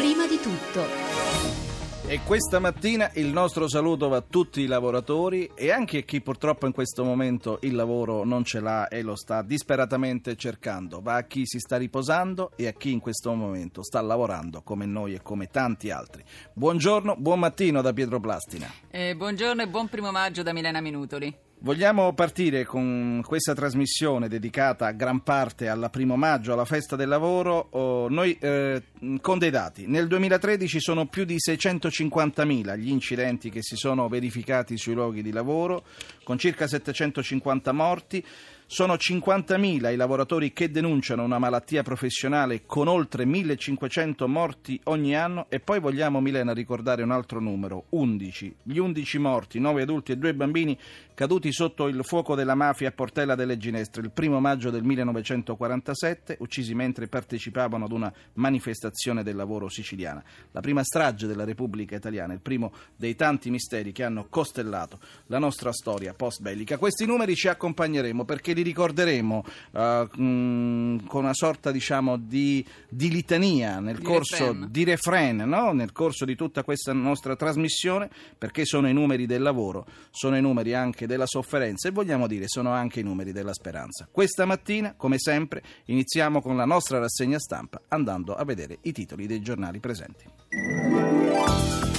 prima di tutto. E questa mattina il nostro saluto va a tutti i lavoratori e anche a chi purtroppo in questo momento il lavoro non ce l'ha e lo sta disperatamente cercando. Va a chi si sta riposando e a chi in questo momento sta lavorando come noi e come tanti altri. Buongiorno, buon mattino da Pietro Plastina. Eh, buongiorno e buon primo maggio da Milena Minutoli. Vogliamo partire con questa trasmissione dedicata a gran parte alla primo maggio, alla festa del lavoro, oh, noi eh, con dei dati. Nel 2013 sono più di 650.000 gli incidenti che si sono verificati sui luoghi di lavoro, con circa 750 morti. Sono 50.000 i lavoratori che denunciano una malattia professionale con oltre 1.500 morti ogni anno e poi vogliamo Milena ricordare un altro numero, 11. Gli 11 morti, 9 adulti e 2 bambini caduti sotto il fuoco della mafia a Portella delle Ginestre il primo maggio del 1947, uccisi mentre partecipavano ad una manifestazione del lavoro siciliana. La prima strage della Repubblica Italiana, il primo dei tanti misteri che hanno costellato la nostra storia post-bellica. Questi numeri ci accompagneremo perché li ricorderemo uh, mh, con una sorta diciamo di, di litania nel Di corso refrain. di refrain no? nel corso di tutta questa nostra trasmissione perché sono i numeri del lavoro, sono i numeri anche della sofferenza e vogliamo dire sono anche i numeri della speranza. Questa mattina, come sempre, iniziamo con la nostra rassegna stampa andando a vedere i titoli dei giornali presenti.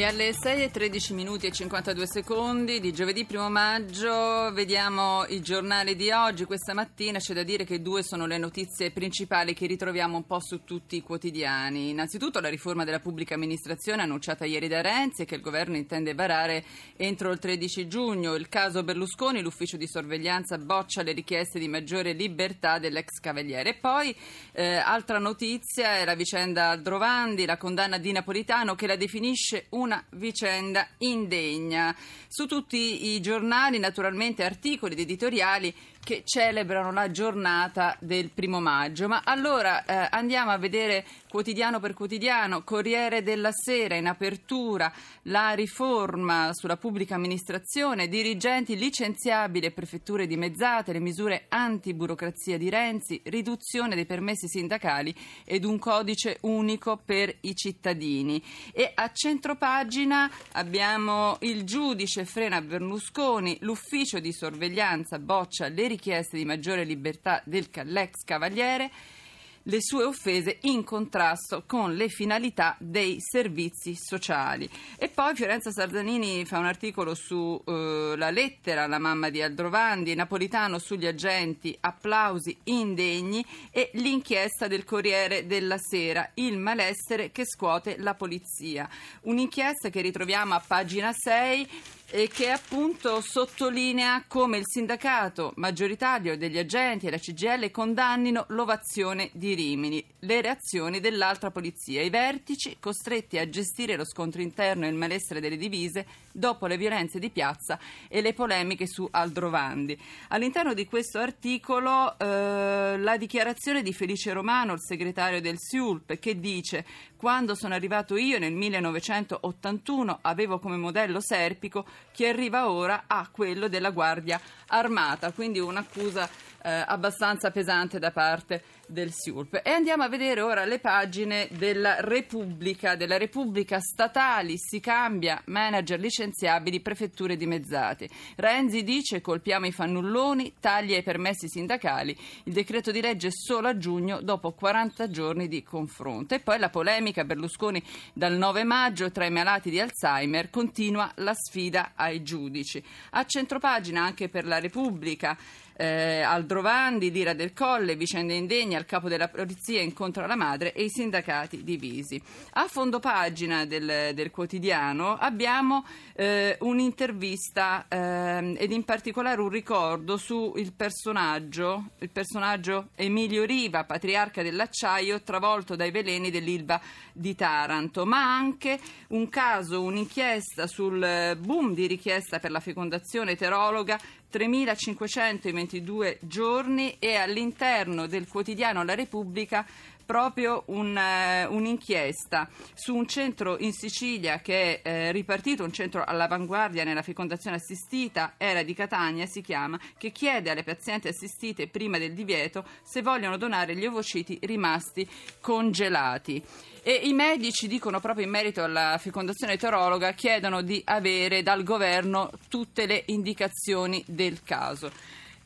E alle 6 e 13 minuti e 52 secondi di giovedì 1 maggio vediamo i giornali di oggi. Questa mattina c'è da dire che due sono le notizie principali che ritroviamo un po' su tutti i quotidiani. Innanzitutto la riforma della pubblica amministrazione annunciata ieri da Renzi e che il governo intende varare entro il 13 giugno. Il caso Berlusconi, l'ufficio di sorveglianza boccia le richieste di maggiore libertà dell'ex cavaliere. E poi eh, altra notizia è la vicenda Aldrovandi, la condanna di Napolitano che la definisce una vicenda indegna. Su tutti i giornali, naturalmente, articoli ed editoriali che celebrano la giornata del primo maggio. Ma allora eh, andiamo a vedere quotidiano per quotidiano, Corriere della Sera in apertura, la riforma sulla pubblica amministrazione, dirigenti licenziabili e prefetture dimezzate, le misure antiburocrazia di Renzi, riduzione dei permessi sindacali ed un codice unico per i cittadini. E a centropagina abbiamo il giudice frena Berlusconi, l'ufficio di sorveglianza boccia le richieste di maggiore libertà dell'ex cavaliere le sue offese in contrasto con le finalità dei servizi sociali. E poi Fiorenza Sarzanini fa un articolo sulla lettera alla mamma di Aldrovandi, Napolitano sugli agenti, applausi indegni e l'inchiesta del Corriere della Sera, il malessere che scuote la polizia. Un'inchiesta che ritroviamo a pagina 6 e che appunto sottolinea come il sindacato maggioritario degli agenti e la CGL condannino l'ovazione di Rimini, le reazioni dell'altra polizia, i vertici costretti a gestire lo scontro interno e il malessere delle divise dopo le violenze di piazza e le polemiche su Aldrovandi. All'interno di questo articolo eh, la dichiarazione di Felice Romano, il segretario del SIULP, che dice quando sono arrivato io nel 1981 avevo come modello Serpico, chi arriva ora ha quello della Guardia Armata, quindi un'accusa eh, abbastanza pesante da parte del SIULP. E andiamo a vedere ora le pagine della Repubblica, della Repubblica statali, si cambia, manager licenziabili, prefetture dimezzate. Renzi dice colpiamo i fannulloni, taglia i permessi sindacali, il decreto di legge solo a giugno dopo 40 giorni di confronto. E poi la polemica Berlusconi dal 9 maggio tra i malati di Alzheimer continua la sfida ai giudici. A centropagina anche per la Repubblica eh, Aldrovandi, l'ira del Colle, vicende indegne, al capo della polizia incontra la madre e i sindacati divisi. A fondo pagina del, del quotidiano abbiamo eh, un'intervista eh, ed in particolare un ricordo sul personaggio, il personaggio Emilio Riva, patriarca dell'acciaio, travolto dai veleni dell'Ilva di Taranto, ma anche un caso, un'inchiesta sul boom di richiesta per la fecondazione eterologa 3.522 giorni e all'interno del quotidiano La Repubblica proprio un, eh, un'inchiesta su un centro in Sicilia che è eh, ripartito, un centro all'avanguardia nella fecondazione assistita, era di Catania si chiama, che chiede alle pazienti assistite prima del divieto se vogliono donare gli ovociti rimasti congelati. E i medici dicono proprio in merito alla fecondazione eterologa, chiedono di avere dal governo tutte le indicazioni del caso.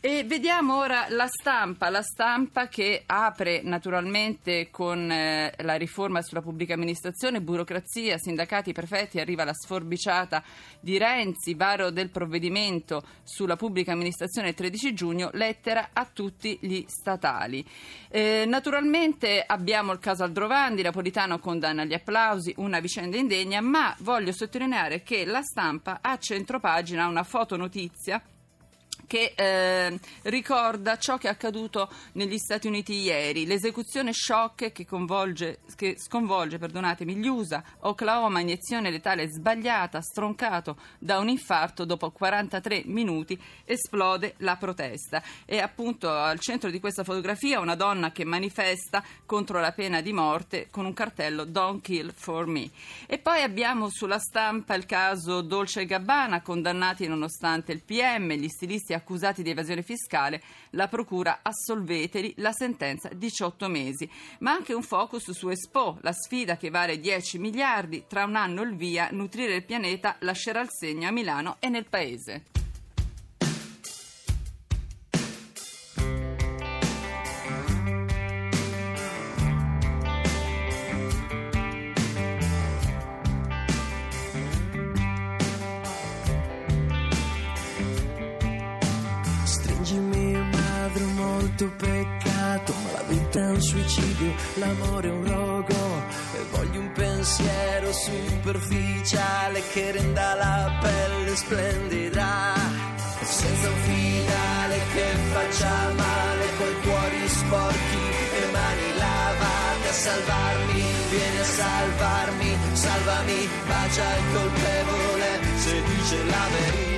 E vediamo ora la stampa, la stampa che apre naturalmente con eh, la riforma sulla pubblica amministrazione, burocrazia, sindacati, prefetti, arriva la sforbiciata di Renzi, varo del provvedimento sulla pubblica amministrazione il 13 giugno, lettera a tutti gli statali. Eh, naturalmente abbiamo il caso Aldrovandi, Napolitano condanna gli applausi, una vicenda indegna, ma voglio sottolineare che la stampa a centropagina una fotonotizia che eh, ricorda ciò che è accaduto negli Stati Uniti ieri, l'esecuzione shock che, che sconvolge gli USA, Oklahoma, iniezione letale sbagliata, stroncato da un infarto, dopo 43 minuti esplode la protesta. E appunto al centro di questa fotografia una donna che manifesta contro la pena di morte con un cartello Don't kill for me. E poi abbiamo sulla stampa il caso Dolce e Gabbana, condannati nonostante il PM, gli stilisti accusati di evasione fiscale, la procura assolveteli, la sentenza 18 mesi. Ma anche un focus su Expo, la sfida che vale 10 miliardi, tra un anno il via, nutrire il pianeta lascerà il segno a Milano e nel paese. Molto peccato, ma la vita è un suicidio, l'amore è un rogo e voglio un pensiero superficiale che renda la pelle splendida, senza un finale che faccia male, coi cuori sporchi e mani lavate a salvarmi, vieni a salvarmi, salvami, bacia il colpevole se dice la verità.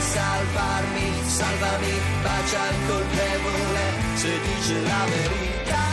Salvarmi, salvami, bacia il colpevole se dice la verità.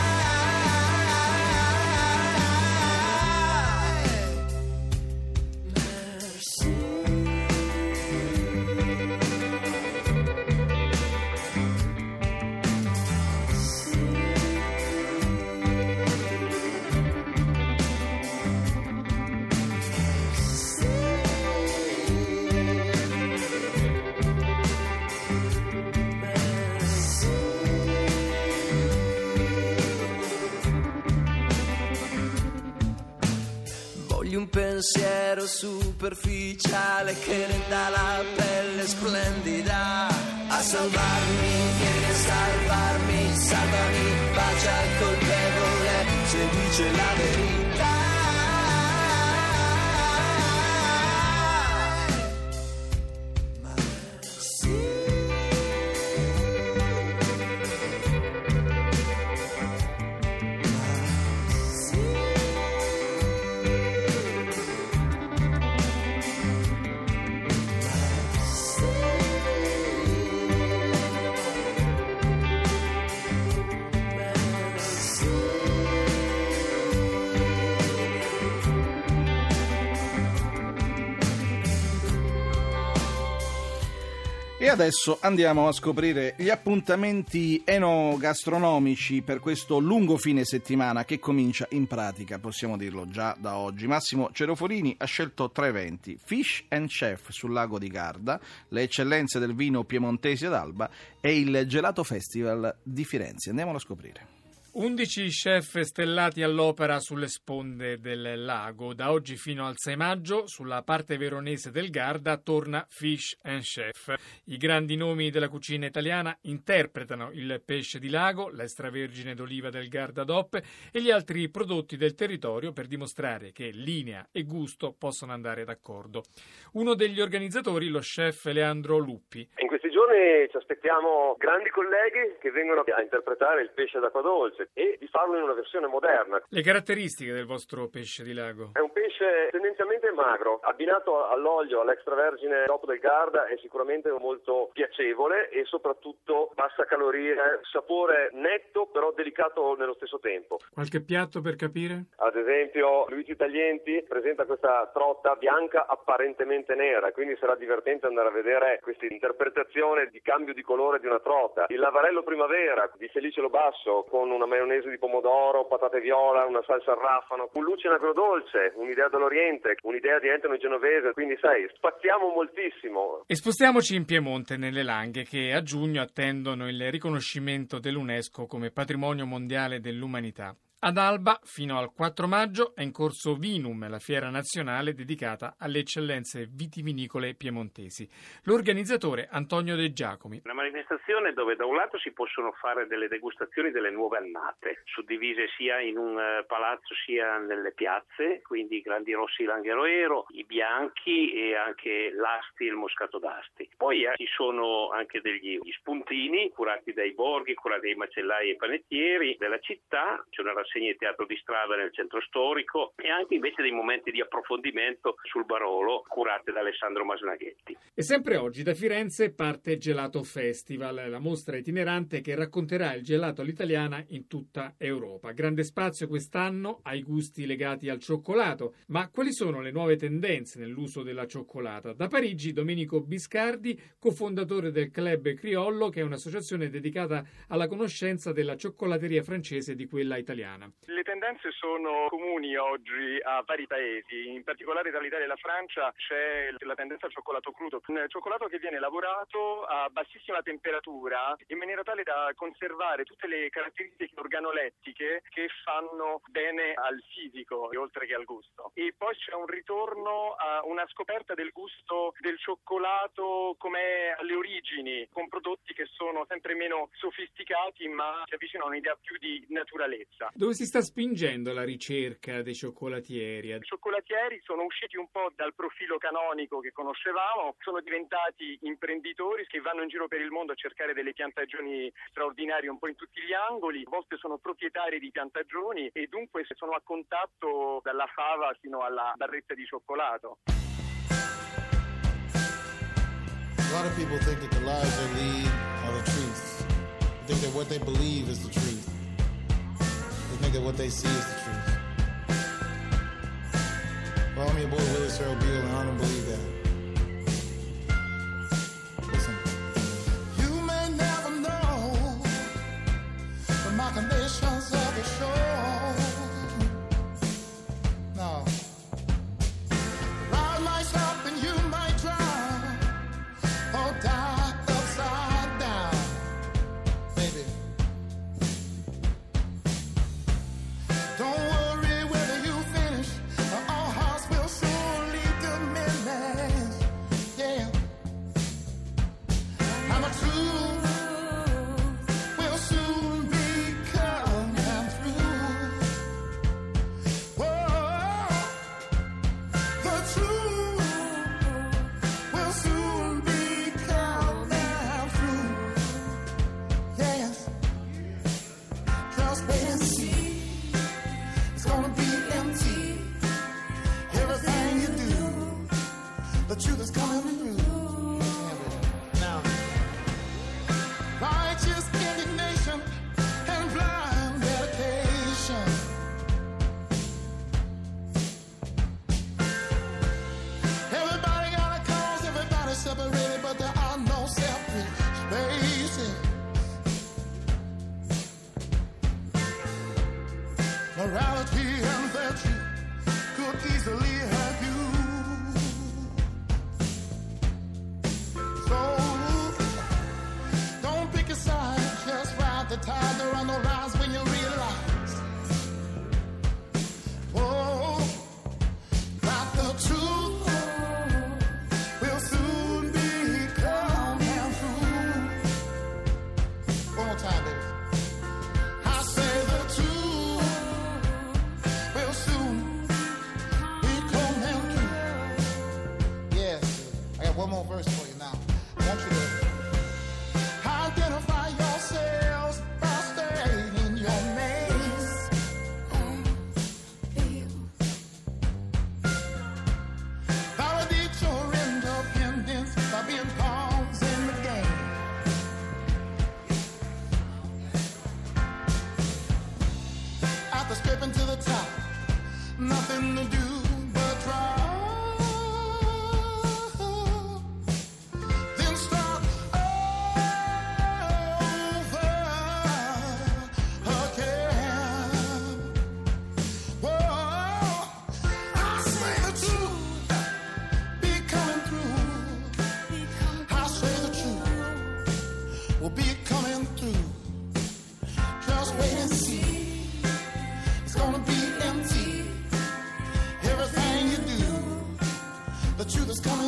Pensiero superficiale che renda la pelle splendida. A salvarmi, vieni a salvarmi, salvami, bacia il colpevole se dice la verità. E adesso andiamo a scoprire gli appuntamenti enogastronomici per questo lungo fine settimana che comincia in pratica, possiamo dirlo già da oggi. Massimo Cerofolini ha scelto tre eventi: Fish and Chef sul lago di Garda, le eccellenze del vino piemontese ad Alba e il Gelato Festival di Firenze. Andiamolo a scoprire. 11 chef stellati all'opera sulle sponde del lago. Da oggi fino al 6 maggio, sulla parte veronese del Garda, torna Fish and Chef. I grandi nomi della cucina italiana interpretano il pesce di lago, l'extravergine d'oliva del Garda DOP e gli altri prodotti del territorio per dimostrare che linea e gusto possono andare d'accordo. Uno degli organizzatori, lo chef Leandro Luppi. In questi giorni ci aspettiamo grandi colleghi che vengono a interpretare il pesce d'acqua dolce e di farlo in una versione moderna. Le caratteristiche del vostro pesce di lago? È un pesce tendenzialmente magro, abbinato all'olio, all'extravergine dopo del Garda è sicuramente molto piacevole e soprattutto bassa calorie, sapore netto però delicato nello stesso tempo. Qualche piatto per capire? Ad esempio Luigi Taglienti presenta questa trotta bianca apparentemente nera, quindi sarà divertente andare a vedere questa interpretazione di cambio di colore di una trota. Il lavarello primavera di Felice Lobasso con una maionese di pomodoro, patate viola, una salsa al raffano, un luce agrodolce, un'idea dell'Oriente, un'idea di Entano genovese, quindi sai, spaziamo moltissimo. E spostiamoci in Piemonte, nelle Langhe, che a giugno attendono il riconoscimento dell'UNESCO come patrimonio mondiale dell'umanità. Ad Alba, fino al 4 maggio, è in corso Vinum, la fiera nazionale dedicata alle eccellenze vitivinicole piemontesi. L'organizzatore Antonio De Giacomi. Una manifestazione dove da un lato si possono fare delle degustazioni delle nuove annate, suddivise sia in un uh, palazzo sia nelle piazze, quindi i grandi rossi Langheroero, i bianchi e anche l'asti e il moscato d'asti. Poi eh, ci sono anche degli spuntini curati dai borghi, curati dai macellai e panettieri della città, c'è una rassegne teatro di strada nel centro storico e anche invece dei momenti di approfondimento sul Barolo curate da Alessandro Masnaghetti. E sempre oggi da Firenze parte Gelato Festival, la mostra itinerante che racconterà il gelato all'italiana in tutta Europa. Grande spazio quest'anno ai gusti legati al cioccolato, ma quali sono le nuove tendenze nell'uso della cioccolata? Da Parigi Domenico Biscardi, cofondatore del Club Criollo, che è un'associazione dedicata alla conoscenza della cioccolateria francese e di quella italiana italiana. Le tendenze sono comuni oggi a vari paesi, in particolare tra l'Italia e la Francia c'è la tendenza al cioccolato crudo, un cioccolato che viene lavorato a bassissima temperatura in maniera tale da conservare tutte le caratteristiche organolettiche che fanno bene al fisico oltre che al gusto. E poi c'è un ritorno a una scoperta del gusto del cioccolato come alle origini, con prodotti che sono sempre meno sofisticati ma si avvicinano a un'idea più di naturalezza. Dove si sta spingendo la ricerca dei cioccolatieri? I cioccolatieri sono usciti un po' dal profilo canonico che conoscevamo, sono diventati imprenditori che vanno in giro per il mondo a cercare delle piantagioni straordinarie un po' in tutti gli angoli, a volte sono proprietari di piantagioni e dunque sono a contatto dalla fava fino alla barretta di cioccolato. A lot of people think that the lies they lead are the truth. They think that what they believe is the truth. Think that what they see is the truth. Well, I'm your boy Willis Earl Beal, and I don't believe that. Listen. You time, Scraping to the top, nothing to do coming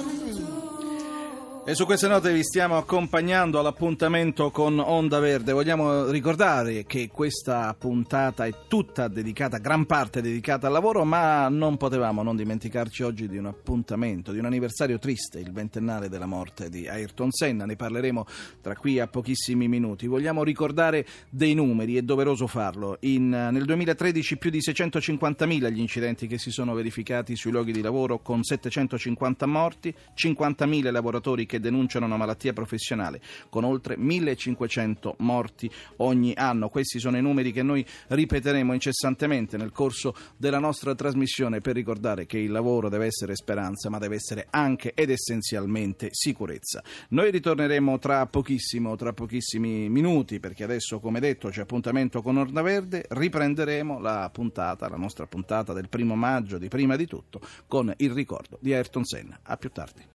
E su queste note vi stiamo accompagnando all'appuntamento con Onda Verde. Vogliamo ricordare che questa puntata è tutta dedicata, gran parte dedicata al lavoro, ma non potevamo non dimenticarci oggi di un appuntamento, di un anniversario triste, il ventennale della morte di Ayrton Senna. Ne parleremo tra qui a pochissimi minuti. Vogliamo ricordare dei numeri, è doveroso farlo. In, nel 2013 più di 650.000 gli incidenti che si sono verificati sui luoghi di lavoro con 750 morti, 50.000 lavoratori che denunciano una malattia professionale con oltre 1500 morti ogni anno. Questi sono i numeri che noi ripeteremo incessantemente nel corso della nostra trasmissione per ricordare che il lavoro deve essere speranza, ma deve essere anche ed essenzialmente sicurezza. Noi ritorneremo tra pochissimo, tra pochissimi minuti, perché adesso, come detto, c'è appuntamento con Orda Verde, riprenderemo la puntata, la nostra puntata del primo maggio, di prima di tutto, con il ricordo di Ayrton Senna. A più tardi.